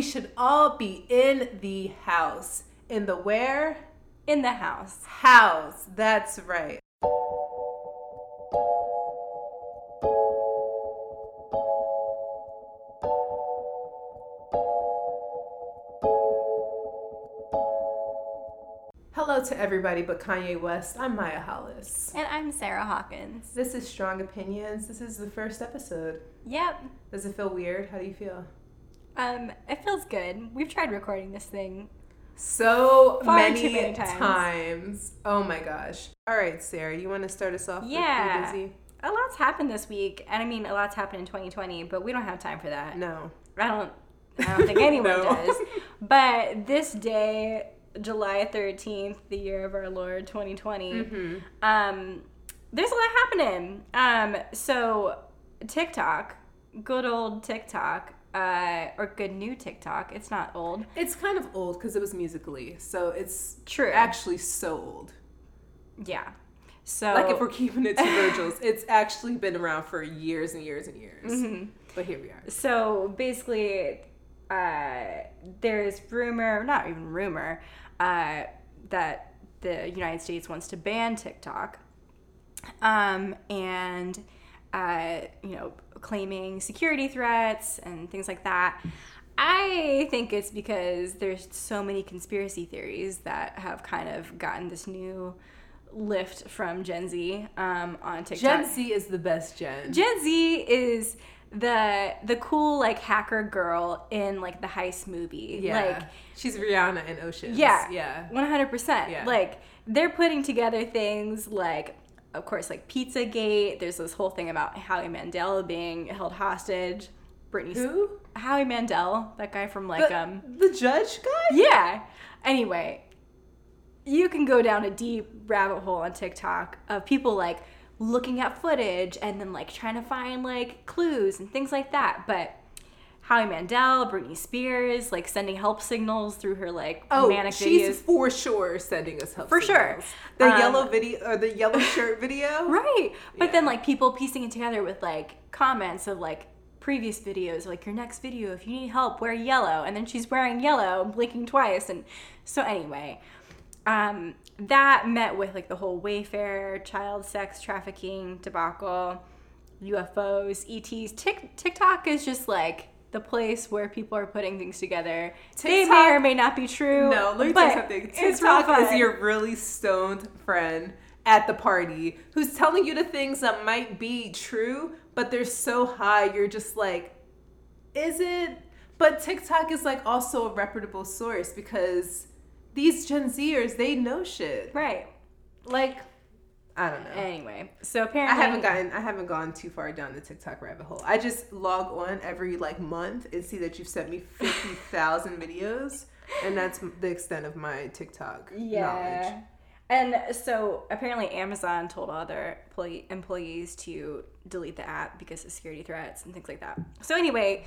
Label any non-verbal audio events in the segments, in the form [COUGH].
we should all be in the house. In the where? In the house. House. That's right. Hello to everybody but Kanye West. I'm Maya Hollis. And I'm Sarah Hawkins. This is Strong Opinions. This is the first episode. Yep. Does it feel weird? How do you feel? Um, it feels good. We've tried recording this thing. So Far many, many times. times. Oh my gosh. All right, Sarah, you want to start us off? Yeah. Busy? A lot's happened this week, and I mean, a lot's happened in 2020, but we don't have time for that. No. I don't. I don't think anyone [LAUGHS] No. does. But this day, July 13th, the year of our Lord 2020, Mm-hmm. um, there's a lot happening. Um, so TikTok, good old TikTok, uh, or good new TikTok. It's not old. It's kind of old because it was Musical.ly, so it's True. actually so old. Yeah. So Like if we're keeping it to Virgil's, [LAUGHS] it's actually been around for years and years and years. Mm-hmm. But here we are. So basically, uh, there's rumor, not even rumor, uh, that the United States wants to ban TikTok, um, and uh, you know, claiming security threats and things like that. I think it's because there's so many conspiracy theories that have kind of gotten this new lift from Gen Z um, on TikTok. Gen Z is the best gen. Gen Z is the the cool like hacker girl in like the heist movie. yeah. Like She's Rihanna in Oceans. yeah. Yeah. 100%. Like they're putting together things like of course like Pizzagate. There's this whole thing about Howie Mandel being held hostage. Britney Who? Howie Mandel, that guy from like The, um the judge guy? yeah. Anyway, you can go down a deep rabbit hole on TikTok of people like looking at footage and then like trying to find like clues and things like that. But Howie Mandel, Britney Spears, like sending help signals through her like Oh, manic she's videos. for sure sending us help. For sure. The Um, yellow video or the yellow [LAUGHS] shirt video. Right. But then like people piecing it together with like comments of like previous videos, like your next video, if you need help, wear yellow. And then she's wearing yellow, and blinking twice. And so anyway, um, that met with like the whole Wayfair, child sex trafficking debacle, UFOs, ETs. Tik TikTok is just like the place where people are putting things together. they may or may not be true. No, let me tell you something. TikTok is your really stoned friend at the party who's telling you the things that might be true, but they're so high, you're just like, is it? But TikTok is like also a reputable source because these Gen Zers, they know shit. right. Like I don't know. anyway, so apparently I haven't gotten I haven't gone too far down the TikTok rabbit hole. I just log on every like month and see that you've sent me fifty thousand [LAUGHS] videos, and that's the extent of my TikTok knowledge. Yeah. And so apparently Amazon told all their employee- employees to delete the app because of security threats and things like that. So anyway,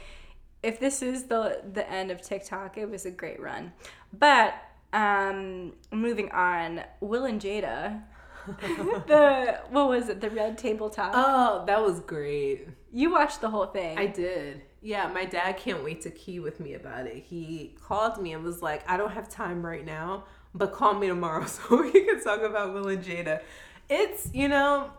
if this is the the end of TikTok, it was a great run. But um moving on, Will and Jada [LAUGHS] the what was it? The red tabletop. Oh, that was great. you watched the whole thing. I did. Yeah, my dad can't wait to key with me about it. He called me and was like, I don't have time right now, but call me tomorrow [LAUGHS] so we can talk about Will and Jada. It's, you know,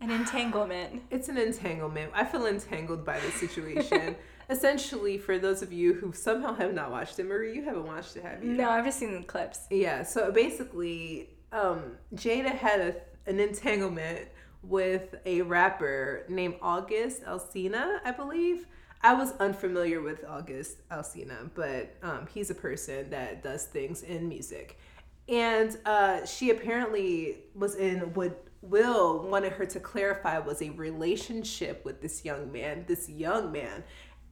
An entanglement. it's an entanglement. I feel entangled by this situation. [LAUGHS] Essentially, for those of you who somehow have not watched it, Marie, you haven't watched it, have you? No, I've just seen the clips. Yeah, so basically, um, Jada had a, an entanglement with a rapper named August Alsina, I believe. I was unfamiliar with August Alsina, but um, he's a person that does things in music. And uh, she apparently was in what Will wanted her to clarify was a relationship with this young man, this young man.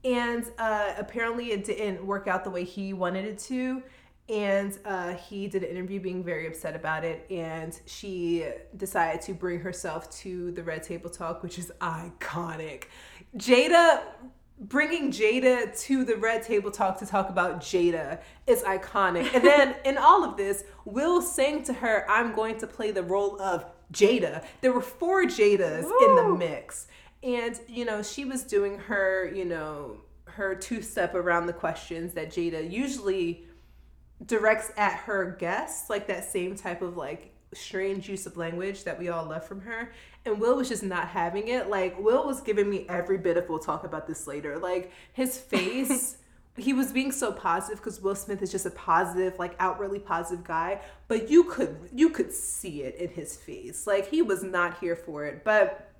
And uh, apparently it didn't work out the way he wanted it to. And uh, he did an interview being very upset about it. And she decided to bring herself to the Red Table Talk, which is iconic. Jada bringing Jada to the Red Table Talk to talk about Jada is iconic. And then [LAUGHS] in all of this, Will saying to her, I'm going to play the role of Jada. There were four Jadas in the mix. And, you know, she was doing her, you know, her two step around the questions that Jada usually directs at her guests, like that same type of like strange use of language that we all love from her. And Will was just not having it. Like Will was giving me every bit of we'll talk about this later. Like his [LAUGHS] face he was being so positive because Will Smith is just a positive, like outwardly positive guy, but you could you could see it in his face. Like he was not here for it. But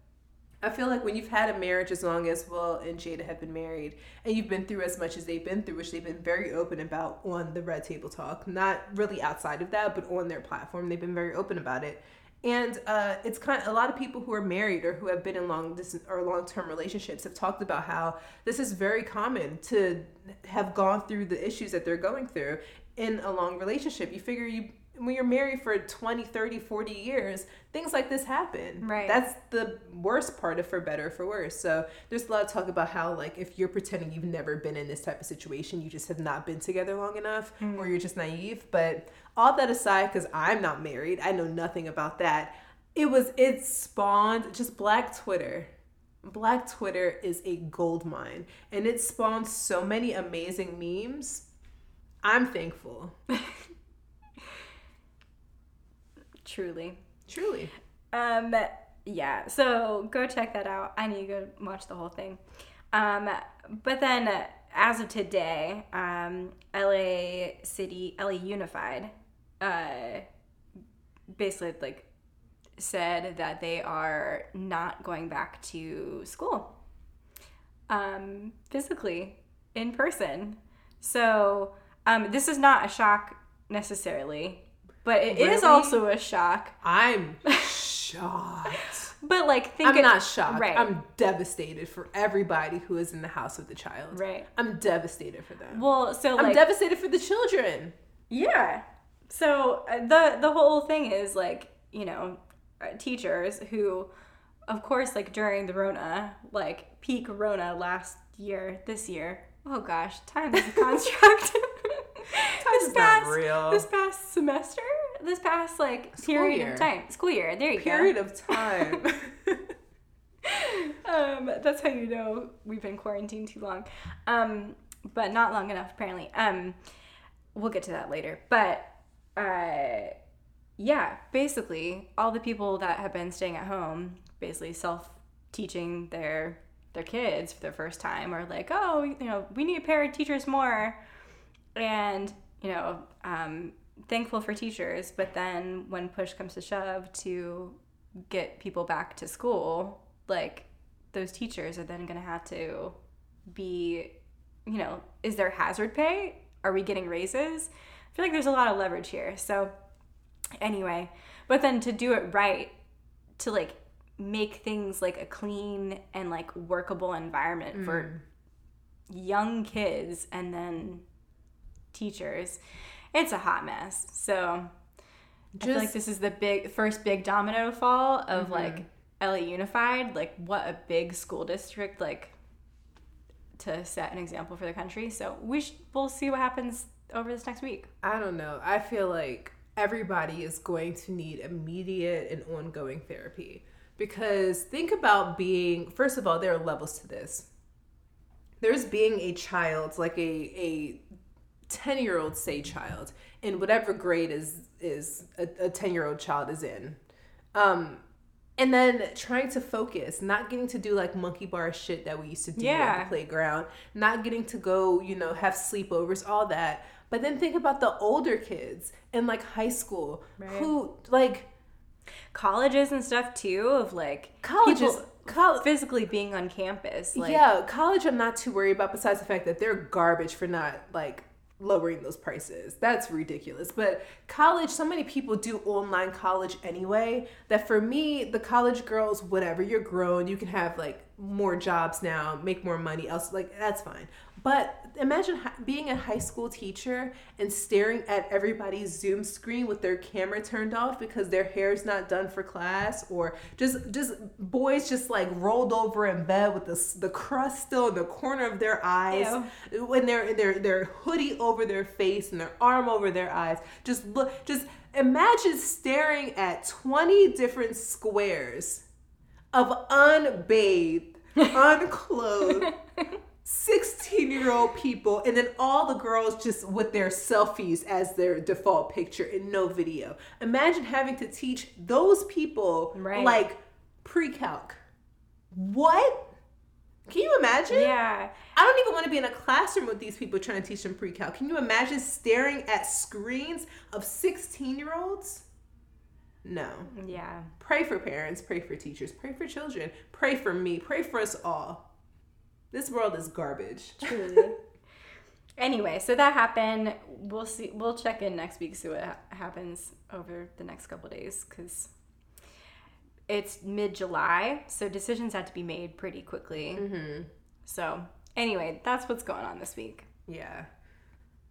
I feel like when you've had a marriage as long as Will and Jada have been married, and you've been through as much as they've been through, which they've been very open about on the Red Table Talk, not really outside of that, but on their platform, they've been very open about it. And uh, it's kind of a lot of people who are married or who have been in long distance or long term relationships have talked about how this is very common to have gone through the issues that they're going through in a long relationship. You figure you when you're married for 20 30 40 years things like this happen. Right. That's the worst part of for better for worse. So there's a lot of talk about how like if you're pretending you've never been in this type of situation you just have not been together long enough mm. or you're just naive. But all that aside because i'm not married i know nothing about that it was it spawned just black twitter. Black twitter is a gold mine and it spawned so many amazing memes. I'm thankful [LAUGHS] Truly. Truly. Um, yeah. So go check that out. I need to go watch the whole thing. Um, but then as of today, um, LA City, LA Unified, uh, basically like said that they are not going back to school, um, physically in person. So um, this is not a shock necessarily but it really? is also a shock. I'm [LAUGHS] shocked. But like, think I'm it, not shocked. Right. I'm devastated for everybody who is in the house with the child. Right. I'm devastated for them. Well, so I'm like, devastated for the children. Yeah. So uh, the the whole thing is like you know uh, teachers who, of course, like during the Rona, like peak Rona last year, this year. Oh gosh, time is a [LAUGHS] construct. this past, real. This past semester, this past like School period year. of time, school year. There you period go. Period of [LAUGHS] time. um, that's how you know we've been quarantined too long, um, but not long enough apparently. Um, we'll get to that later, but uh, yeah, basically all the people that have been staying at home, basically self teaching their their kids for the first time are like, oh, you know, we need parent teachers more and you know um, thankful for teachers but then when push comes to shove to get people back to school like those teachers are then going to have to be you know is there hazard pay are we getting raises i feel like there's a lot of leverage here so anyway but then to do it right to like make things like a clean and like workable environment mm. for young kids and then teachers. It's a hot mess. So Just, I feel like this is the big first big domino fall of mm-hmm. like LA Unified, like what a big school district like to set an example for the country. So we sh- we'll see what happens over this next week. I don't know. I feel like everybody is going to need immediate and ongoing therapy because think about being first of all there are levels to this there's being a child like a a 10 year old say child in whatever grade is is a 10 year old child is in um and then trying to focus not getting to do like monkey bar shit that we used to do yeah. at the playground not getting to go you know have sleepovers all that but then think about the older kids in like high school right. who like colleges and stuff too of like colleges Col- physically being on campus like, yeah college i'm not too worried about besides the fact that they're garbage for not like lowering those prices. That's ridiculous. But college, so many people do online college anyway that for me, the college girls, whatever, you're grown, you can have like more jobs now, make more money, else like that's fine. But imagine being a high school teacher and staring at everybody's Zoom screen with their camera turned off because their hair's not done for class, or just just boys just like rolled over in bed with the the crust still in the corner of their eyes, Ew. when they're their their hoodie over their face and their arm over their eyes. Just look, just imagine staring at twenty different squares of unbathed, [LAUGHS] unclothed 16 year old people and then all the girls just with their selfies as their default picture and no video. Imagine having to teach those people Right. like pre-calc. What? Can you imagine? Yeah. I don't even want to be in a classroom with these people trying to teach them pre-calc. Can you imagine staring at screens of 16 year olds? No. Yeah. Pray for parents, pray for teachers, pray for children, pray for me, pray for us all. This world is garbage. Truly. anyway, so that happened. We'll see. We'll check in next week, see what ha- happens over the next couple days, because it's mid July, so decisions had to be made pretty quickly. Mm-hmm. So anyway, that's what's going on this week. Yeah.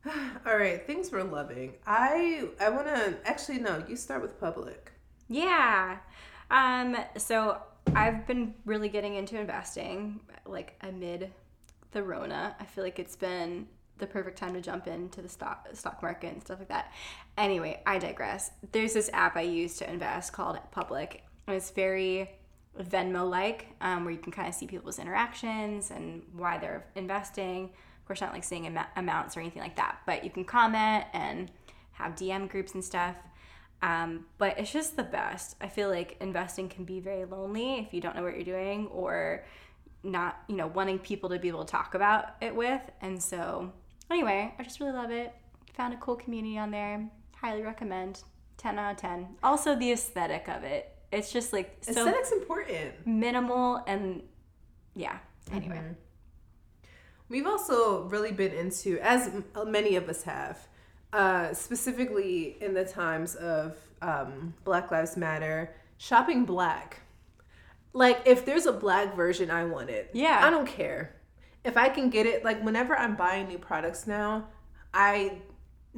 [SIGHS] All right, things we're loving. I I want to actually no. You start with public. Yeah. Um, so I've been really getting into investing, like amid the Rona. I feel like it's been the perfect time to jump into the stock stock market and stuff like that. Anyway, I digress. There's this app I use to invest called Public, and it's very Venmo like, um, where you can kind of see people's interactions and why they're investing. Of course, not like seeing am- amounts or anything like that, but you can comment and have DM groups and stuff. Um, but it's just the best. I feel like investing can be very lonely if you don't know what you're doing or not, you know, wanting people to be able to talk about it with. And so, anyway, I just really love it. Found a cool community on there. Highly recommend. 10 out of 10. Also, the aesthetic of it. It's just like so Aesthetics important. minimal and yeah. Anyway. We've also really been into, as many of us have, uh, specifically in the times of um, Black Lives Matter, shopping black. Like, if there's a black version, I want it. Yeah. I don't care. If I can get it, like, whenever I'm buying new products now, I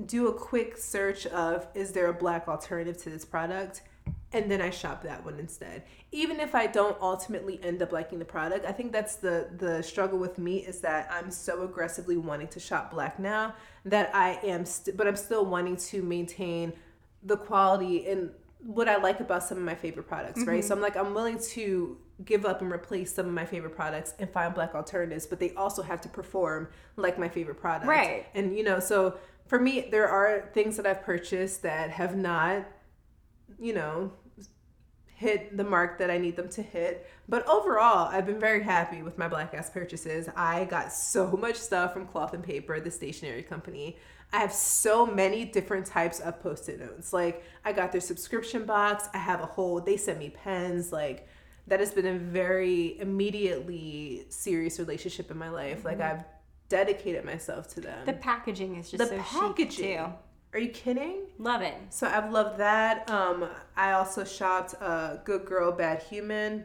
do a quick search of is there a black alternative to this product? And then I shop that one instead. Even if I don't ultimately end up liking the product, I think that's the the struggle with me is that I'm so aggressively wanting to shop black now that I am, st- but I'm still wanting to maintain the quality and what I like about some of my favorite products, right? Mm-hmm. So I'm like, I'm willing to give up and replace some of my favorite products and find black alternatives, but they also have to perform like my favorite product. Right. And, you know, so for me, there are things that I've purchased that have not, you know, hit the mark that I need them to hit. But overall, I've been very happy with my black ass purchases. I got so much stuff from Cloth and Paper, the stationery company. I have so many different types of post-it notes. Like I got their subscription box. I have a whole they sent me pens like that has been a very immediately serious relationship in my life. Like mm-hmm. I've dedicated myself to them. The packaging is just The so packaging. chic too. Are you kidding? Love it. So I've loved that. Um, I also shopped uh, Good Girl, Bad Human.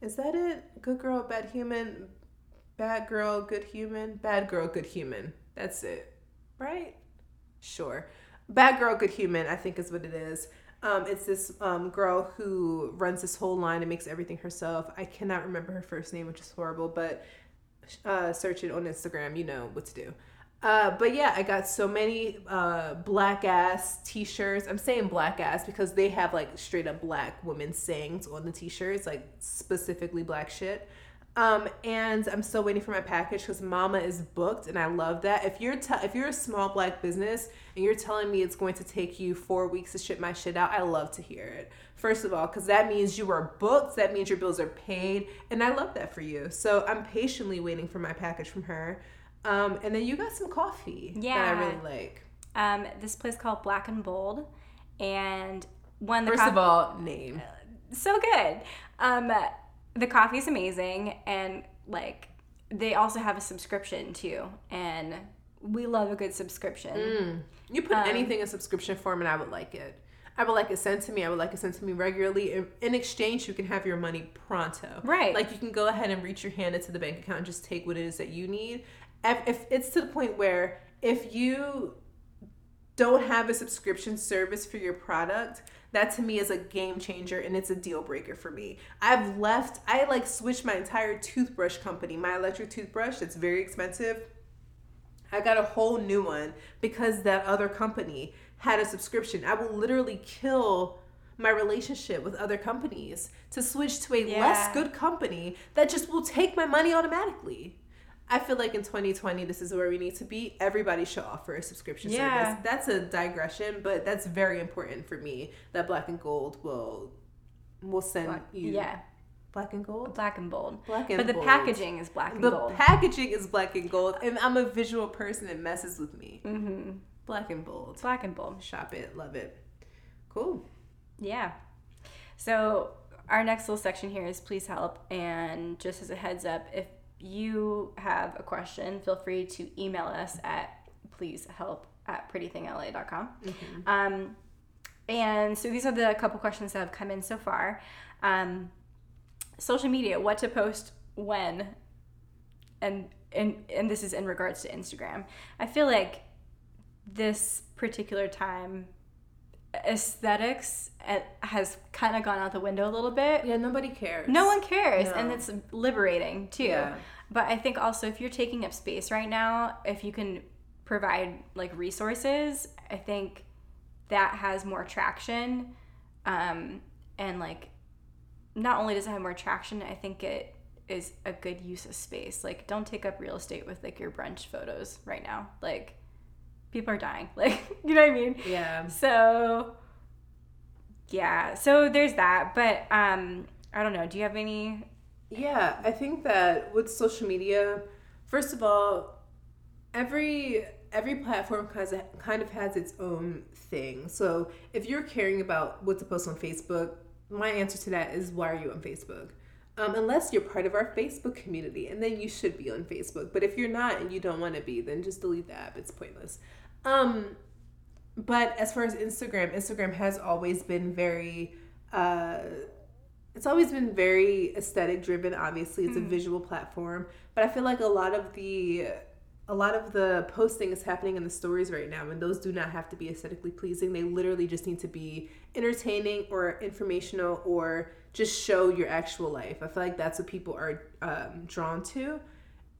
Is that it? Good Girl, Bad Human, Bad Girl, Good Human, Bad Girl, Good Human. That's it, right? Sure. Bad Girl, Good Human, I think is what it is. Um, it's this um, girl who runs this whole line and makes everything herself. I cannot remember her first name, which is horrible, but uh, search it on Instagram. You know what to do. Uh, but yeah, I got so many uh, black ass t-shirts. I'm saying black ass because they have like straight up black women sayings on the t-shirts, like specifically black shit. Um, and I'm still waiting for my package because Mama is booked, and I love that. If you're if you're a small black business and you're telling me it's going to take you four weeks to ship my shit out, I love to hear it. First of all, because that means you are booked, that means your bills are paid, and I love that for you. So I'm patiently waiting for my package from her. Um, and then you got some coffee that Yeah. I really like. Um, this place called Black and Bold, and one the First co- of all, name. so good. Um, the coffee is amazing, and like they also have a subscription too, and we love a good subscription. You put Um, anything in subscription form, and I would like it. I would like it sent to me. I would like it sent to me regularly. In, in exchange, you can have your money pronto. Right. Like you can go ahead and reach your hand into the bank account and just take what it is that you need. If, if it's to the point where if you don't have a subscription service for your product, that to me is a game changer and it's a deal breaker for me. I've left, I like switched my entire toothbrush company, my electric toothbrush that's very expensive. I got a whole new one because that other company had a subscription. I will literally kill my relationship with other companies to switch to a less good company that just will take my money automatically. I feel like in 2020, this is where we need to be. Everybody should offer a subscription Yeah. service. That's a digression, but that's very important for me that Black and Gold will will send Black- you yeah, Black and Gold. black and bold. Black and but the bold. packaging is black and The gold. packaging is black and gold, and I'm a visual person. It messes with me. mm-hmm. Black and bold. Black and bold. Shop it, love it. Cool. Yeah. So our next little section here is please help. And just as a heads up, if you have a question, feel free to email us at please help at prettythingla.com. Um, and so these are the couple questions that have come in so far. Um, social media, what to post when, and and and this is in regards to Instagram. I feel like this particular time aesthetics uh, has kind of gone out the window a little bit. Yeah, nobody cares. No one cares, and it's liberating too. Yeah. But I think also if you're taking up space right now, if you can provide like resources, I think that has more traction. Um, and like, not only does it have more traction, I think it is a good use of space. Like, don't take up real estate with like your brunch photos right now. Like, people are dying. [LAUGHS] Like, you know what I mean? Yeah. So yeah, so there's that. But um I don't know. Do you have any Yeah, I think that with social media, first of all, every every platform has a, kind of has its own thing. So if you're caring about what to post on Facebook, my answer to that is why are you on Facebook? Um, unless you're part of our Facebook community, and then you should be on Facebook. But if you're not and you don't want to be, then just delete the app. It's pointless. Um, but as far as Instagram, Instagram has always been very uh, it's always been very aesthetic driven obviously. It's a visual platform. But i feel like a lot of the a lot of the posting is happening in the stories right now and those do not have to be aesthetically pleasing. They literally just need to be entertaining or informational or just show your actual life. I feel like that's what people are um, drawn to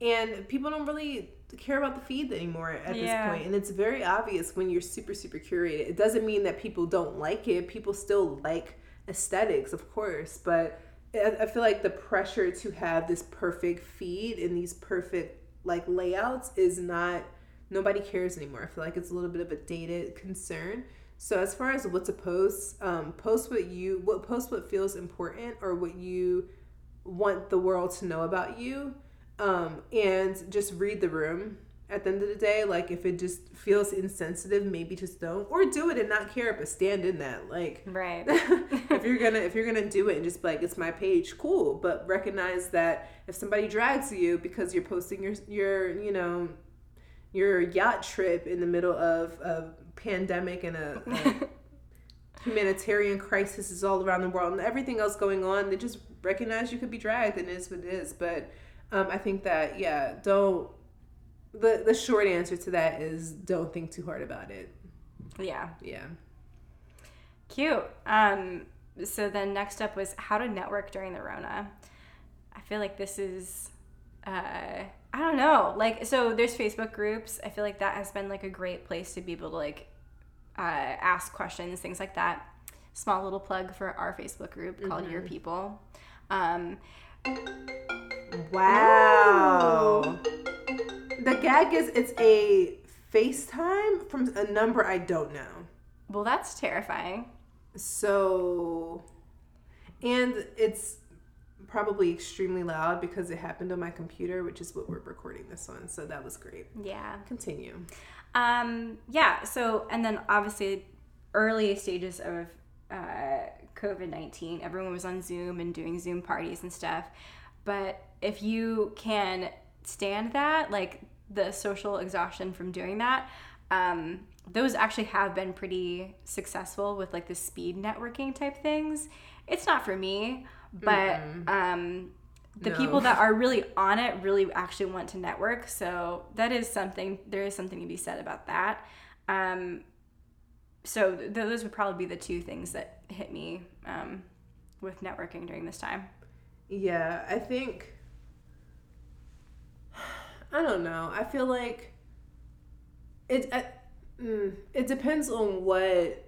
and people don't really care about the feed anymore at Yeah. this point and it's very obvious when you're super super curated it doesn't mean that people don't like it people still like aesthetics of course but I feel like the pressure to have this perfect feed and these perfect like layouts is not nobody cares anymore. I feel like it's a little bit of a dated concern. So as far as what to post, um, post what you what post what feels important or what you want the world to know about you, um, and just read the room. At the end of the day, like if it just feels insensitive, maybe just don't or do it and not care, but stand in that. Like right? [LAUGHS] if you're gonna [LAUGHS] if you're gonna do it and just be like it's my page, cool. But recognize that if somebody drags you because you're posting your your you know your yacht trip in the middle of a pandemic and a, a [LAUGHS] humanitarian crisis is all around the world and everything else going on, they just recognize you could be dragged and it is what it is. But um, I think that yeah, don't. The the short answer to that is don't think too hard about it. yeah. Yeah. Cute. Um so then next up was how to network during the Rona. I feel like this is uh I don't know. Like so there's Facebook groups. I feel like that has been like a great place to be able to like uh ask questions, things like that. Small little plug for our Facebook group called Your People. Um Wow. The gag is it's a FaceTime from a number I don't know. well that's terrifying. So, and it's probably extremely loud because it happened on my computer, which is what we're recording this on. So that was great. Yeah. Continue. Um, yeah. So, and then obviously, early stages of uh, COVID 19, everyone was on Zoom and doing Zoom parties and stuff. But if you can stand that, like the social exhaustion from doing that, um, those actually have been pretty successful with like the speed networking type things. It's not for me, but um, the No. people that [LAUGHS] are really on it really actually want to network. So that is something. There is something to be said about that. Um, so th- those would probably be the two things that hit me um, with networking during this time. Yeah, I think I don't know. I feel like it mm, it depends on what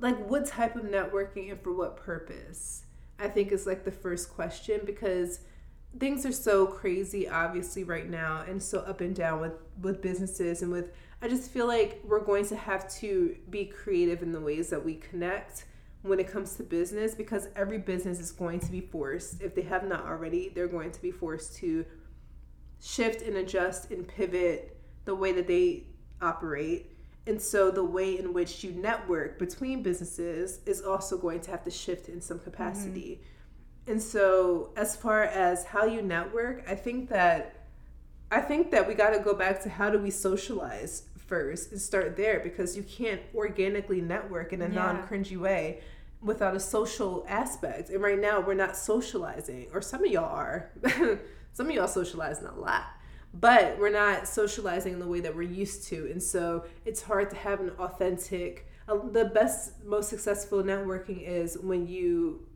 like what type of networking and for what purpose. I think is like the first question because things are so crazy obviously right now and so up and down with with businesses and with I just feel like we're going to have to be creative in the ways that we connect when it comes to business because every business is going to be forced if they have not already they're going to be forced to shift and adjust and pivot the way that they operate and so the way in which you network between businesses is also going to have to shift in some capacity. Mm-hmm. And so as far as how you network, I think that I think that we got to go back to how do we socialize first and start there because you can't organically network in a yeah. non-cringy way without a social aspect. And right now we're not socializing or some of y'all are. [LAUGHS] some of y'all socializing a lot but we're not socializing in the way that we're used to and so it's hard to have an authentic uh, the best most successful networking is when you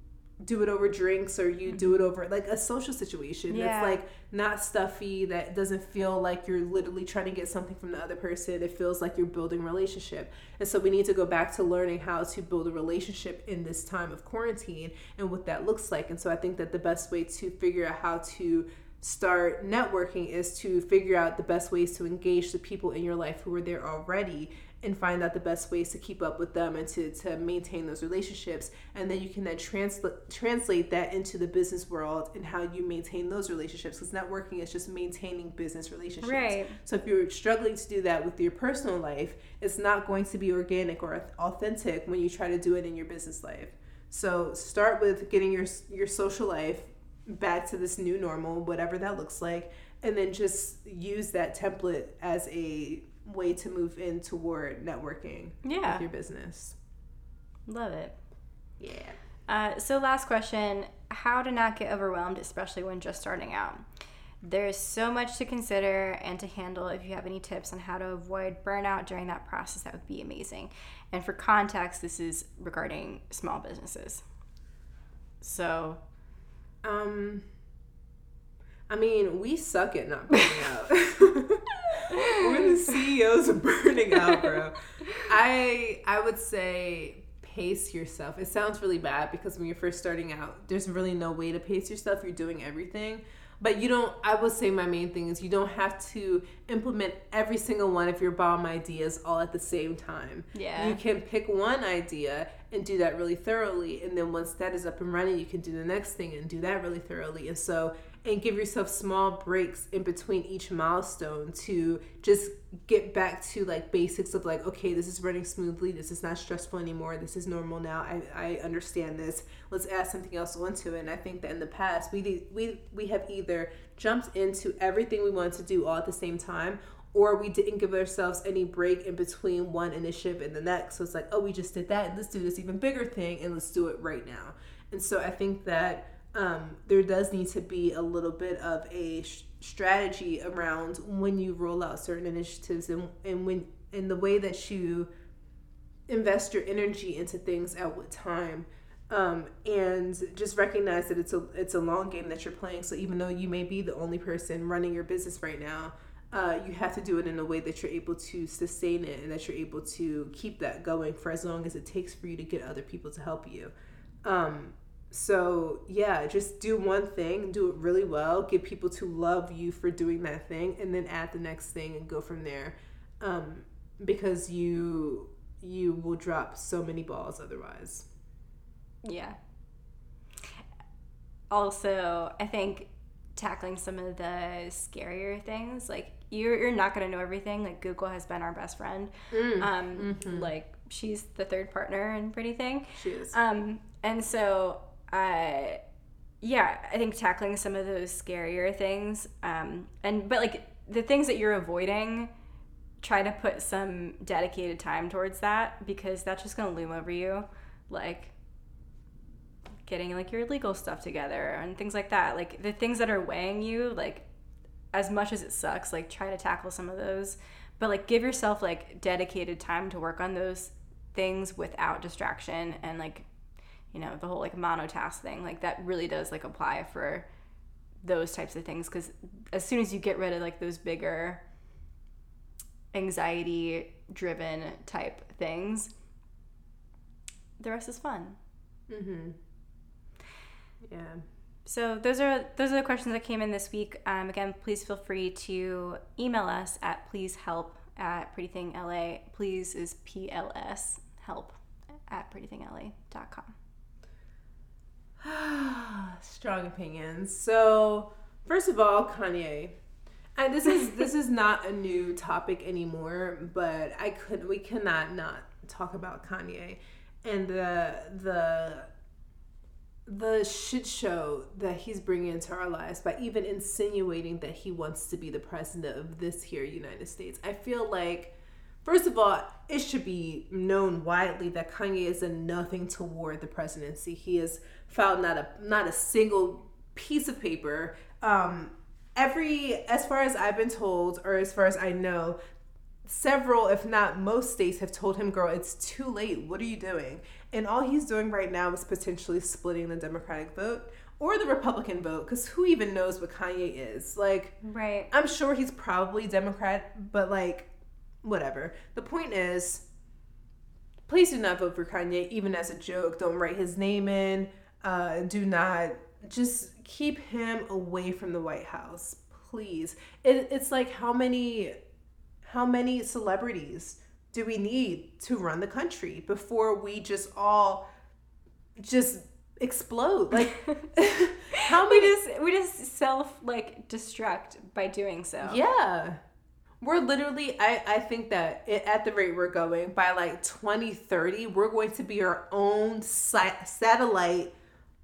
do it over drinks or you do it mm-hmm. over like a social situation yeah. that's like not stuffy that doesn't feel like you're literally trying to get something from the other person. It feels like you're building relationship. And so we need to go back to learning how to build a relationship in this time of quarantine and what that looks like. And so i think that the best way to figure out how to start networking is to figure out the best ways to engage the people in your life who are there already and find out the best ways to keep up with them and to, to maintain those relationships. And then you can then translate translate that into the business world and how you maintain those relationships. Because networking is just maintaining business relationships. Right. So if you're struggling to do that with your personal life it's not going to be organic or authentic when you try to do it in your business life. So start with getting your your social life back to this new normal, whatever that looks like, and then just use that template as a way to move in toward networking yeah. with your business. Love it. Yeah. Uh, so, last question How to not get overwhelmed, especially when just starting out? There's so much to consider and to handle. If you have any tips on how to avoid burnout during that process, that would be amazing. And for context, this is regarding small businesses. So, um, I mean, we suck at not burning [LAUGHS] out. [LAUGHS] We're the CEOs of burning out, bro. I I would say pace yourself. It sounds really bad because when you're first starting out, there's really no way to pace yourself. You're doing everything. But you don't, I would say my main thing is you don't have to implement every single one of your bomb ideas all at the same time. Yeah. You can pick one idea and do that really thoroughly. And then once that is up and running, you can do the next thing and do that really thoroughly. And so and give yourself small breaks in between each milestone to just get back to like basics of like okay this is running smoothly this is not stressful anymore this is normal now i, I understand this let's add something else onto it. And i think that in the past we we we have either jumped into everything we wanted to do all at the same time or we didn't give ourselves any break in between one initiative and the next. So it's like oh we just did that let's do this even bigger thing and let's do it right now. And so i think that um, there does need to be a little bit of a sh- strategy around when you roll out certain initiatives and, and when in the way that you invest your energy into things at what time. Um, and just recognize that it's a it's a long game that you're playing. So even though you may be the only person running your business right now uh, you have to do it in a way that you're able to sustain it and that you're able to keep that going for as long as it takes for you to get other people to help you. Um, so yeah just do one thing do it really well get people to love you for doing that thing and then add the next thing and go from there. Um, because you you will drop so many balls otherwise. Yeah. Also i think tackling some of the scarier things like you're, you're not going to know everything like google has been our best friend. Mm. um, mm-hmm. like she's the third partner and pretty thing. She is. Um, and so uh, yeah, I think tackling some of those scarier things, um, and but like the things that you're avoiding, try to put some dedicated time towards that because that's just gonna loom over you, like getting like your legal stuff together and things like that. Like the things that are weighing you, like as much as it sucks, like try to tackle some of those, but like give yourself like dedicated time to work on those things without distraction and like you know the whole like monotask thing like that really does like apply for those types of things because as soon as you get rid of like those bigger anxiety driven type things the rest is fun mm-hmm yeah so those are those are the questions that came in this week. Um, again, please feel free to email us at please help at prettythingla. Please is P L S help at prettythingla.com. [SIGHS] Strong opinions. So first of all, Kanye. And this is this is [LAUGHS] not a new topic anymore, but I could we cannot not talk about Kanye and the the the shit show that he's bringing into our lives by even insinuating that he wants to be the president of this here United States. I feel like, first of all, it should be known widely that Kanye is a nothing toward the presidency. He has filed not a not a single piece of paper. Um, every, as far as I've been told, or as far as I know, several, if not most states have told him, girl, it's too late. What are you doing? And all he's doing right now is potentially splitting the Democratic vote or the Republican vote because who even knows what Kanye is? Like, right. I'm sure he's probably Democrat, but like, whatever. The point is, please do not vote for Kanye, even as a joke. Don't write his name in. Uh, do not just keep him away from the White House, please. It, it's like how many how many celebrities do we need to run the country before we just all just explode like [LAUGHS] [LAUGHS] how many we just we just self like destruct by doing so yeah we're literally i i think that it, at the rate we're going by like 2030 we're going to be our own sa- satellite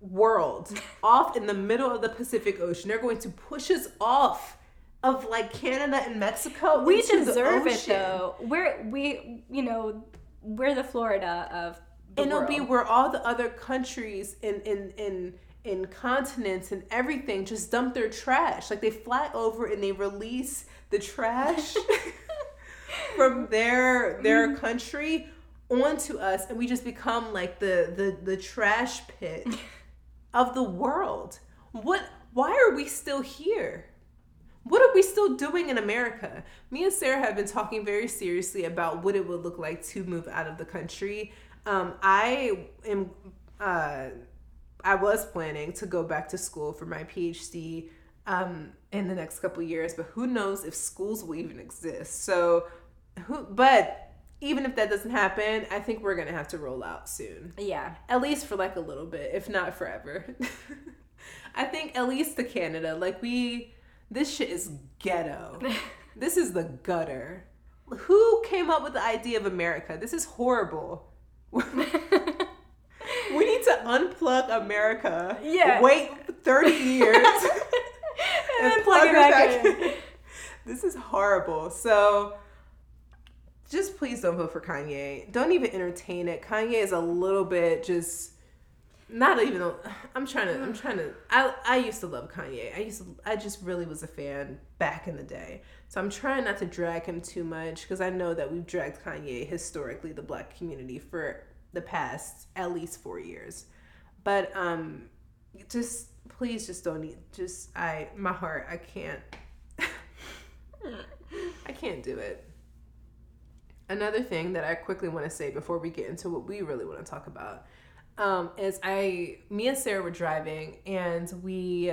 world [LAUGHS] off in the middle of the pacific ocean they're going to push us off of like Canada and Mexico. We deserve it though. We're we you know we're the Florida of the and it'll be where all the other countries in in in in continents and everything just dump their trash. Like they fly over and they release the trash [LAUGHS] from their their country onto us and we just become like the the the trash pit [LAUGHS] of the world. What why are we still here? what are we still doing in America? Me and Sarah have been talking very seriously about what it would look like to move out of the country. Um, I am, uh, I was planning to go back to school for my PhD um, in the next couple years, but who knows if schools will even exist? So, who? But even if that doesn't happen, I think we're gonna have to roll out soon. Yeah, at least for like a little bit, if not forever. [LAUGHS] I think at least to Canada, like we this shit is ghetto. [LAUGHS] this is the gutter. Who came up with the idea of America? This is horrible. [LAUGHS] we need to unplug America. Yeah. Wait 30 years. And, and plug it back, back in. [LAUGHS] This is horrible. So just please don't vote for Kanye. Don't even entertain it. Kanye is a little bit just not even [SIGHS] i'm trying to i'm trying to i i used to love kanye i used to i just really was a fan back in the day so i'm trying not to drag him too much because i know that we've dragged kanye historically the black community for the past at least four years but um just please just don't eat. just i my heart i can't [LAUGHS] i can't do it another thing that i quickly want to say before we get into what we really want to talk about um, is I, me and Sarah were driving and we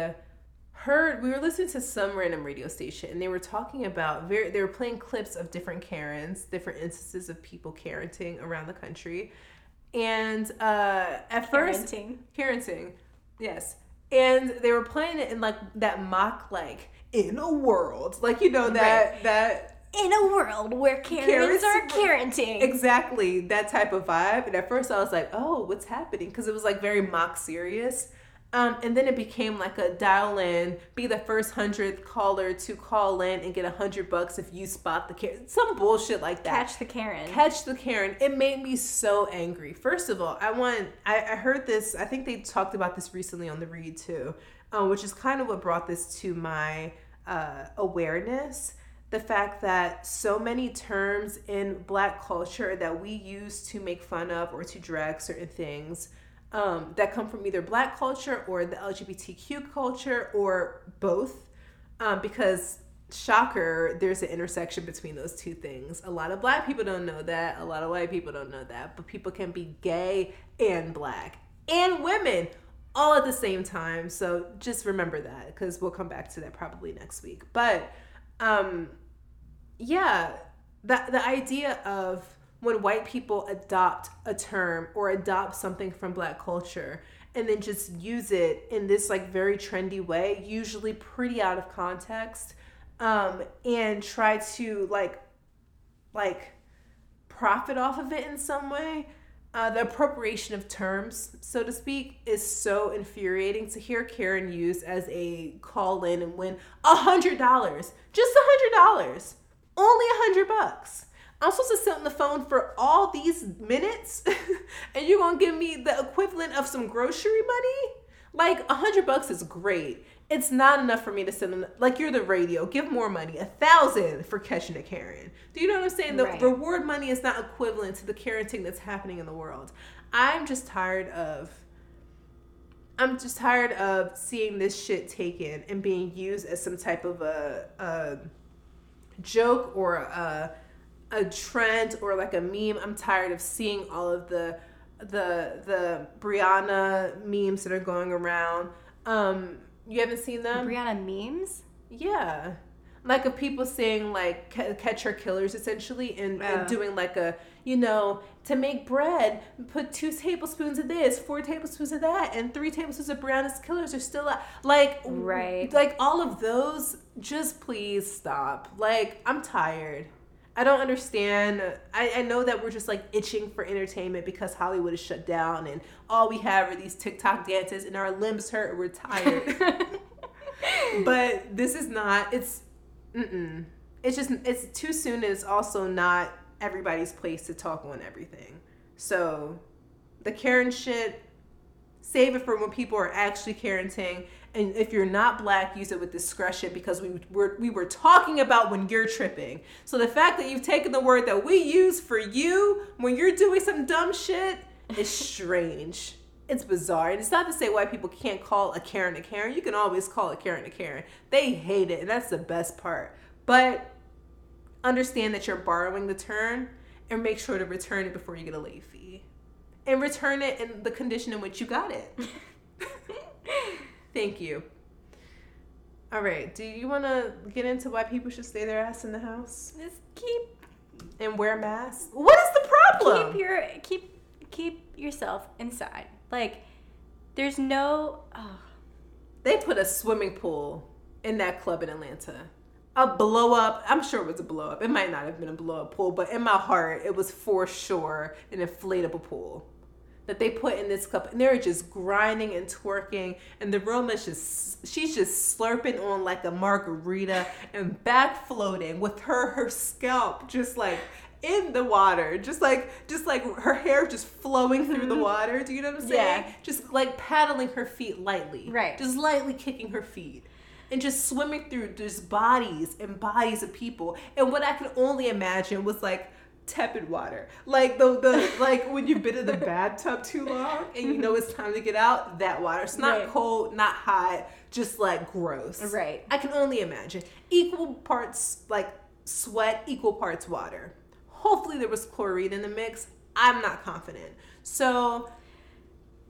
heard, we were listening to some random radio station and they were talking about, very, they were playing clips of different Karens, different instances of people Karenting around the country. And uh, at first, Karenting. Karenting, yes. And they were playing it in like that mock, like, in a world, like, you know, that, right. that, in a world where Karens, are parenting. Exactly, that type of vibe. And at first I was like, oh, what's happening? Because it was like very mock serious. Um, and then it became like a dial in, be the first hundredth caller to call in and get a hundred bucks if you spot the Karen. Some bullshit like that. Catch the Karen. Catch the Karen. It made me so angry. First of all, I want, I, I heard this, I think they talked about this recently on the read too, uh, which is kind of what brought this to my uh, awareness the fact that so many terms in black culture that we use to make fun of or to drag certain things um, that come from either black culture or the LGBTQ culture or both, um, because shocker, there's an intersection between those two things. A lot of black people don't know that, a lot of white people don't know that, but people can be gay and black and women all at the same time. So just remember that because we'll come back to that probably next week. But um, yeah, that the idea of when white people adopt a term or adopt something from black culture and then just use it in this like very trendy way, usually pretty out of context, um, and try to like like profit off of it in some way. Uh, the appropriation of terms, so to speak, is so infuriating to hear Karen used as a call in and win a hundred dollars, just a hundred dollars, only a hundred bucks. I'm supposed to sit on the phone for all these minutes, [LAUGHS] and you're gonna give me the equivalent of some grocery money? Like a hundred bucks is great. It's not enough for me to sit on. The, like you're the radio. Give more money. A thousand for catching a Karen. Do you know what I'm saying? The Right. reward money is not equivalent to the Karening that's happening in the world. I'm just tired of. I'm just tired of seeing this shit taken and being used as some type of a, a joke or a a trend or like a meme. I'm tired of seeing all of the the the Breonna memes that are going around. Um, you haven't seen them? Breonna memes. Yeah. Like of people saying like catch her killers essentially and, and Oh. doing like a you know to make bread put two tablespoons of this four tablespoons of that and three tablespoons of Breonna's killers are still out. like Right. like all of those just please stop like I'm tired I don't understand. I, I know that we're just like itching for entertainment because Hollywood is shut down and all we have are these TikTok dances and our limbs hurt and we're tired. [LAUGHS] But this is not it's mm-mm. it's just it's too soon and it's also not everybody's place to talk on everything. So the karen shit save it for when people are actually Karening and if you're not black use it with discretion because we were we were talking about when you're tripping. So the fact that you've taken the word that we use for you when you're doing some dumb shit is strange. It's bizarre. And it's not to say white people can't call a karen a karen. You can always call a karen a karen. They hate it and that's the best part. But understand that you're borrowing the term and make sure to return it before you get a late fee. And return it in the condition in which you got it [LAUGHS] [LAUGHS] Thank you. All right. Do you want to get into why people should stay their ass in the house Just keep and wear masks? What is the problem? keep your keep keep yourself inside. Like there's no oh, they put a swimming pool in that club in Atlanta. A blow up. I'm sure it was a blow up. It might not have been a blow up pool, but in my heart, it was for sure an inflatable pool that they put in this cup. And they're just grinding and twerking. And the room is just, she's just slurping on like a margarita and back floating with her, her scalp just like in the water. Just like, just like her hair just flowing through the mm-hmm. water. Do you know what I'm saying? Yeah. Just like paddling her feet lightly. Right. Just lightly kicking her feet and just swimming through just bodies and bodies of people. And what I could only imagine was like tepid water. Like the the like when you've been in the bathtub too long and you know it's time to get out, that water. It's not Right. cold, not hot, just like gross. Right. I can only imagine. Equal parts like sweat, equal parts water. Hopefully there was chlorine in the mix. I'm not confident. So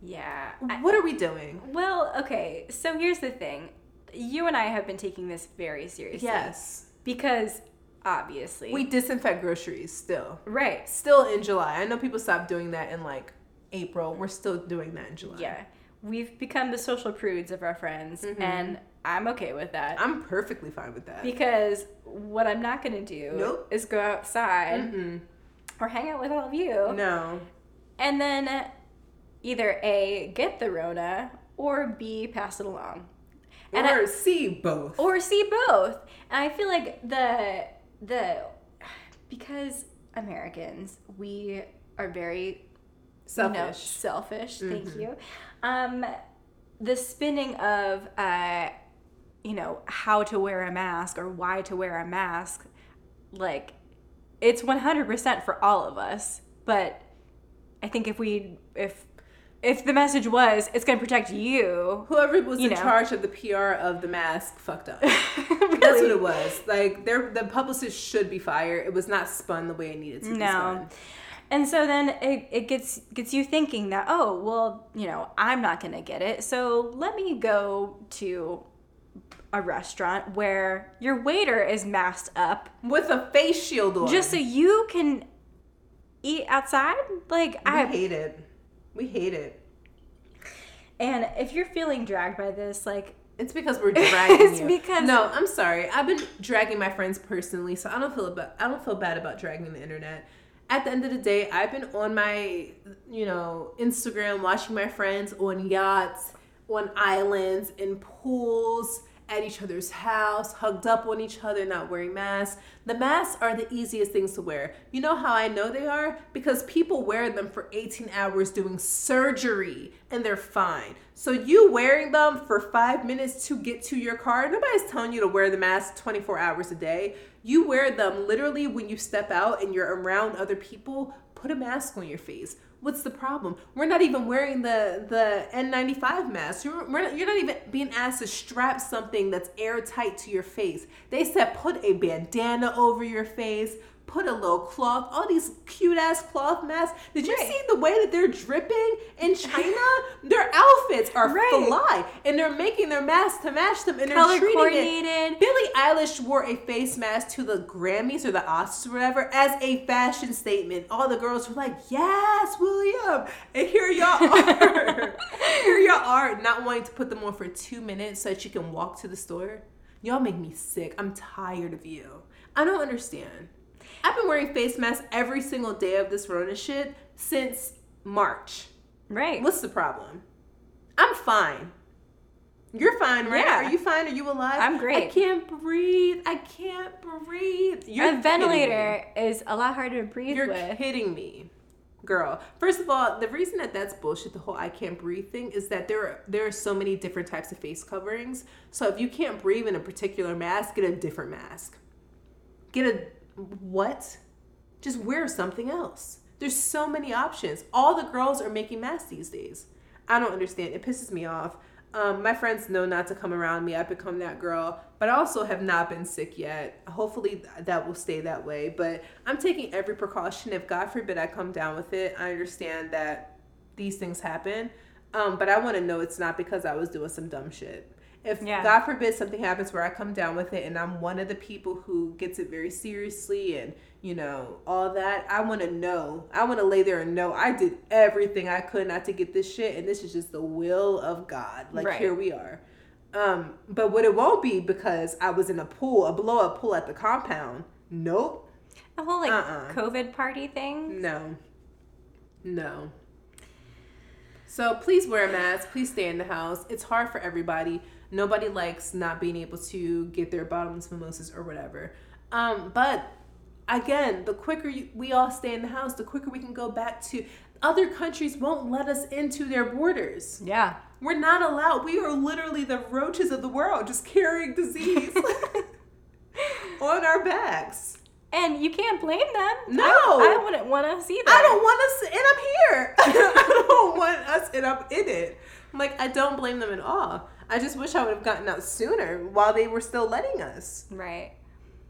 yeah. I- what are we doing? well, okay. So here's the thing. You and I have been taking this very seriously. Yes. Because obviously We disinfect groceries still. right. Still in July. I know people stopped doing that in like April. We're still doing that in July. Yeah. We've become the social prudes of our friends Mm-hmm. and I'm okay with that. I'm perfectly fine with that. because what I'm not going to do Nope. is go outside Mm-mm. or hang out with all of you No. and then either A, get the Rona or B, pass it along. And or I- see both. or C, both. And I feel like the the because Americans we are very Selfish. you know, selfish. Thank Mhm. you. Um, the spinning of uh, you know how to wear a mask or why to wear a mask, like it's one hundred percent for all of us. But I think if we if if the message was it's going to protect you, Whoever was You in know. charge of the PR of the mask fucked up. [LAUGHS] That's what it was. Like their the publicist should be fired. It was not spun the way it needed to be No. spun. And so then it, it gets gets you thinking that oh well you know I'm not gonna get it so let me go to a restaurant where your waiter is masked up with a face shield on, just so you can eat outside. Like we I hate it. We hate it. and if you're feeling dragged by this, like It's because we're [LAUGHS] dragging It's you. because- no, I'm sorry. I've been dragging my friends personally, so I don't feel about I don't feel bad about dragging the internet. At the end of the day, I've been on my you know Instagram watching my friends on yachts, on islands, in pools, at each other's house, hugged up on each other, not wearing masks. The masks are the easiest things to wear. You know how I know they are? Because people wear them for 18 hours doing surgery and they're fine. So you wearing them for five minutes to get to your car, nobody's telling you to wear the mask 24 hours a day. You wear them literally when you step out and you're around other people, put a mask on your face. What's the problem? We're not even wearing the the N95 mask. You're, not, you're not even being asked to strap something that's airtight to your face. They said put a bandana over your face, put a little cloth, all these cute ass cloth masks. Did you Right. see the way that they're dripping in [LAUGHS] China? their outfits are Right. fly, and they're making their masks to match them, and color they're treating it. coordinated. Billie Eilish wore a face mask to the Grammys or the Oscars or whatever as a fashion statement. All the girls were like, "Yes, William," and here y'all [LAUGHS] are. here y'all are, not wanting to put them on for two minutes so that you can walk to the store. Y'all make me sick. I'm tired of you. I don't understand. I've been wearing face masks every single day of this Rona shit since March. Right. What's the problem? I'm fine. You're fine, right? Yeah. Are you fine? Are you alive? I'm great. I can't breathe. I can't breathe. You're a ventilator is a lot harder to breathe. You're with. kidding me. Girl, first of all, the reason that that's bullshit, the whole I can't breathe thing, is that there are, there are so many different types of face coverings. So if you can't breathe in a particular mask, get a different mask. Get a what? Just wear something else. There's so many options. All the girls are making masks these days. I don't understand. It pisses me off. Um, my friends know not to come around me. I've become that girl, but I also have not been sick yet. Hopefully that will stay that way. But I'm taking every precaution. If God forbid I come down with it, I understand that these things happen. Um, but I want to know it's not because I was doing some dumb shit. If Yeah. God forbid something happens where I come down with it and I'm one of the people who gets it very seriously and you know all that, I want to know. I want to lay there and know I did everything I could not to get this shit, and this is just the will of God. Like Right. here we are. Um, but what it won't be because I was in a pool, a blow up pool at the compound. Nope. A whole like Uh-uh. COVID party thing. No. No. So please wear a mask. Please stay in the house. It's hard for everybody. Nobody likes not being able to get their bottomless mimosas or whatever. Um, but again, the quicker you, we all stay in the house, the quicker we can go back to. Other countries won't let us into their borders. Yeah. We're not allowed. We are literally the roaches of the world, just carrying disease [LAUGHS] [LAUGHS] on our backs. And you can't blame them. No. I, I wouldn't want us either. I don't want us, and I'm here. [LAUGHS] I don't want us, and I'm in it. I'm like, I don't blame them at all. I just wish I would have gotten out sooner while they were still letting us. Right.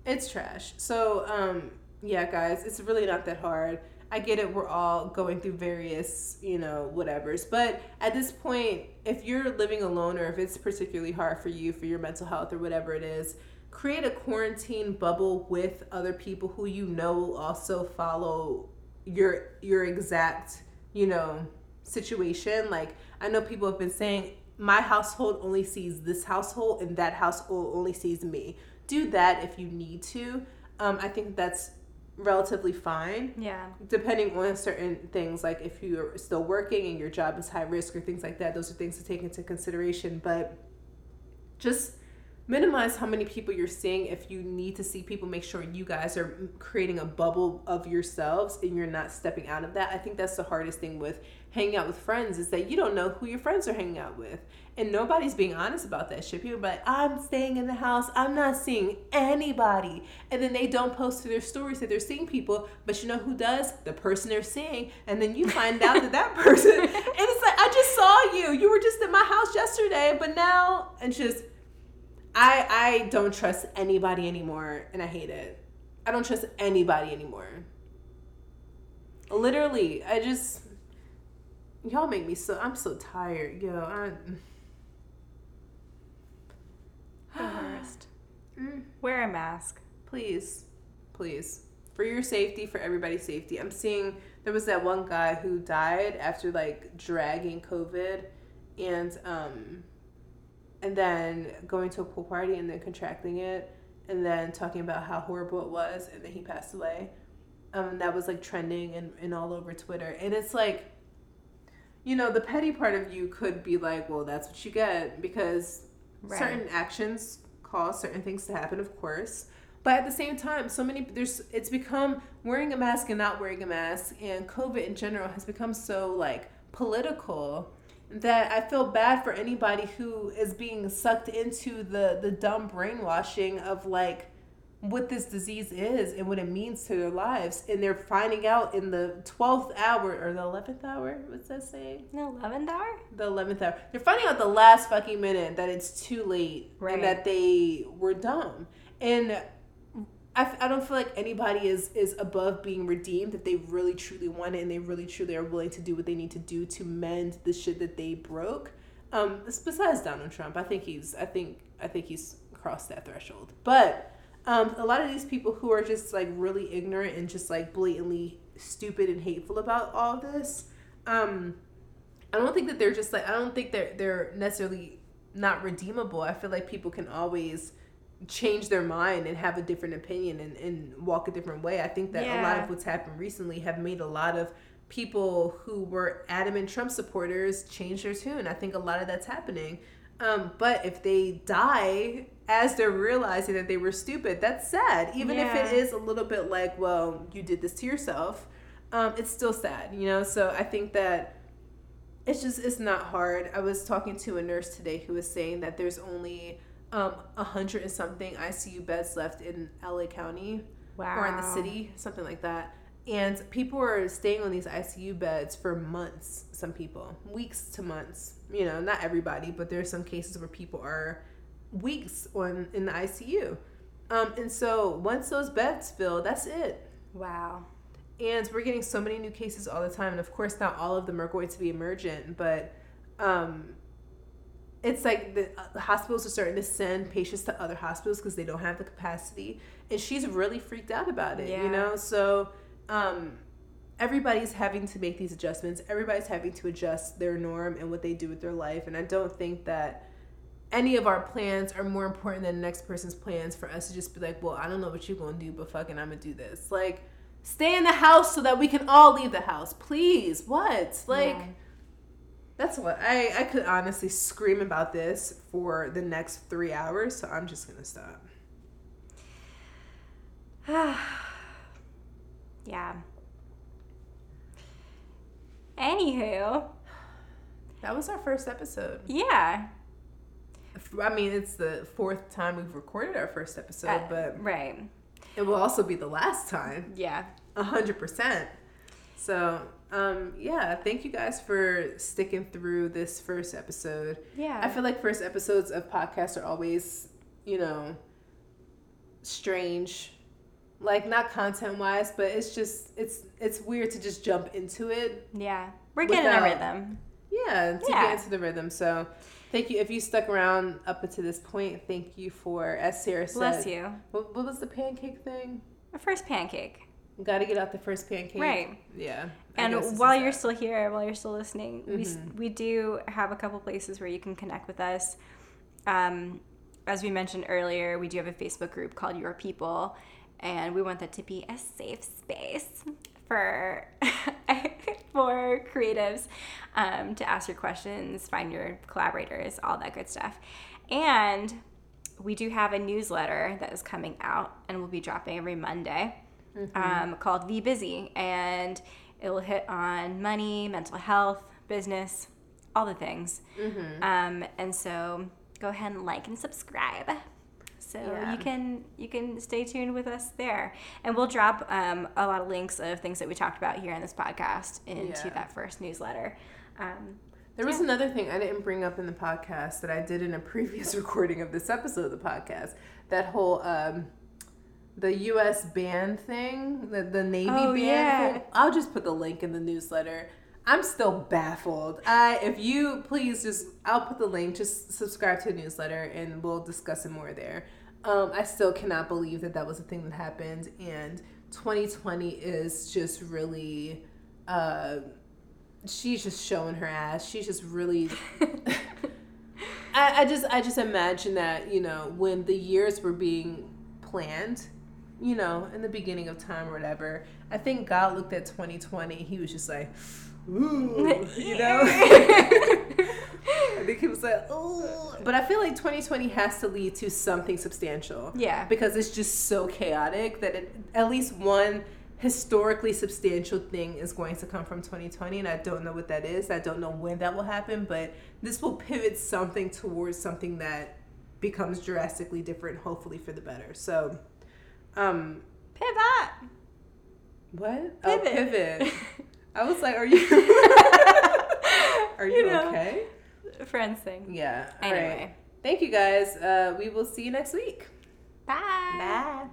It's trash. So, um, yeah, guys, it's really not that hard. I get it. We're all going through various, you know, whatevers. But at this point, if you're living alone or if it's particularly hard for you for your mental health or whatever it is, create a quarantine bubble with other people who you know will also follow your your exact, you know, situation. Like I know people have been saying my household only sees this household and that household only sees me. Do that if you need to. Um, I think that's relatively fine Yeah. depending on certain things like if you're still working and your job is high risk or things like that those are things to take into consideration but just minimize how many people you're seeing. If you need to see people make sure you guys are creating a bubble of yourselves and you're not stepping out of that. I think that's the hardest thing with hanging out with friends is that you don't know who your friends are hanging out with. And nobody's being honest about that shit. People are like i'm staying in the house. I'm not seeing anybody. And then they don't post to their stories that they're seeing people but you know who does? The person they're seeing. And then you find out that that person [LAUGHS] and it's like i just saw you. You were just at my house yesterday but now and just I I don't trust anybody anymore and I hate it. I don't trust anybody anymore. Literally, I just y'all make me so I'm so tired, yo. I, The worst. [SIGHS] Mm. Wear a mask. please, please, for your safety, for everybody's safety. I'm seeing there was that one guy who died after like dragging COVID, and um, and then going to a pool party and then contracting it, and then talking about how horrible it was, and then he passed away. Um, that was like trending and, and all over Twitter, and it's like. You know, the petty part of you could be like, well, that's what you get because Right. certain actions cause certain things to happen of course but at the same time so many there's it's become wearing a mask and not wearing a mask and covid in general has become so like political that i feel bad for anybody who is being sucked into the the dumb brainwashing of like what this disease is and what it means to their lives and they're finding out in the 12th hour or the 11th hour what's that saying The eleventh hour. the 11th hour. They're finding out the last fucking minute that it's too late Right. and that they were dumb. And I, f- I don't feel like anybody is is above being redeemed if they really truly want it and they really truly are willing to do what they need to do to mend the shit that they broke. Um, besides Donald Trump, I think he's I think I think he's crossed that threshold. But um, a lot of these people who are just like really ignorant and just like blatantly stupid and hateful about all this. Um, I don't think that they're just like I don't think they're they're necessarily not redeemable. I feel like people can always change their mind and have a different opinion and, and walk a different way. I think that a lot of what's happened recently have made a lot of people who were adamant Trump supporters change their tune. I think a lot of that's happening. Um, but if they die as they're realizing that they were stupid, that's sad. Even if it is a little bit like, well, you did this to yourself, um, it's still sad, you know? So I think that it's just it's not hard. I was talking to a nurse today who was saying that there's only um a hundred and something ICU beds left in LA County Wow. or in the city, something like that. And people are staying on these ICU beds for months, some people, weeks to months. You know, not everybody, but there's some cases where people are weeks on in the ICU. Um, and so once those beds fill, that's it. Wow. And we're getting so many new cases all the time. And of course, not all of them are going to be emergent, but um, it's like the, uh, the hospitals are starting to send patients to other hospitals because they don't have the capacity. And she's really freaked out about it, Yeah. you know? So um, everybody's having to make these adjustments. Everybody's having to adjust their norm and what they do with their life. And I don't think that any of our plans are more important than the next person's plans for us to just be like, well, I don't know what you're going to do, but fucking I'm going to do this. Like, stay in the house so that we can all leave the house. Please. What? Like, Yeah. That's what I, I could honestly scream about this for the next three hours, so I'm just to stop. [SIGHS] yeah. Anywho, That was our first episode. yeah. I mean, it's the fourth time we've recorded our first episode, Uh, but right. it will also be the last time. Yeah. A hundred percent. So, um, yeah, thank you guys for sticking through this first episode. Yeah. I feel like first episodes of podcasts are always, you know, strange. Like not content wise, but it's just it's it's weird to just jump into it. yeah. We're getting a Without- rhythm. Yeah, to Yeah. get into the rhythm. So, thank you if you stuck around up until this point. Thank you for, as Sarah said, Bless you. What, what was the pancake thing? A first pancake. Got to get out the first pancake. Right. Yeah. And while you're that. still here, while you're still listening, we, s- Mhm. we do have a couple places where you can connect with us. Um, as we mentioned earlier, we do have a Facebook group called Your People, and we want that to be a safe space for [LAUGHS] for creatives um, to ask your questions, find your collaborators, all that good stuff. And we do have a newsletter that is coming out and we will be dropping every Monday um, called Be Busy. And it will hit on money, mental health, business, all the things. Um, and so go ahead and like and subscribe. So Yeah. you can you can stay tuned with us there, and we'll drop um, a lot of links of things that we talked about here in this podcast into Yeah. that first newsletter. Um, There was another thing I didn't bring up in the podcast that I did in a previous [LAUGHS] recording of this episode of the podcast. That whole um, the U.S. ban thing, the, the Navy Oh, band yeah. thing. I'll just put the link in the newsletter. I'm still baffled. I, if you please just, I'll put the link. Just subscribe to the newsletter, and we'll discuss it more there. Um, I still cannot believe that that was a thing that happened, and 2020 is just really. Uh, she's just showing her ass. She's just really. [LAUGHS] I, I just I just imagine that you know when the years were being planned, you know, in the beginning of time or whatever. I think God looked at 2020. He was just like, ooh, you know. [LAUGHS] I think he was like, ooh. But I feel like 2020 has to lead to something substantial. Yeah. Because it's just so chaotic that it, at least one historically substantial thing is going to come from 2020 and I don't know what that is. I don't know when that will happen, but this will pivot something towards something that becomes drastically different hopefully for the better. So um Pivot. what? Pivot. Oh, pivot. [LAUGHS] I was like, are you [LAUGHS] Are you, You know. okay? Friends thing. Yeah. All right. Anyway. Thank you guys. Uh we will see you next week. Bye. Bye.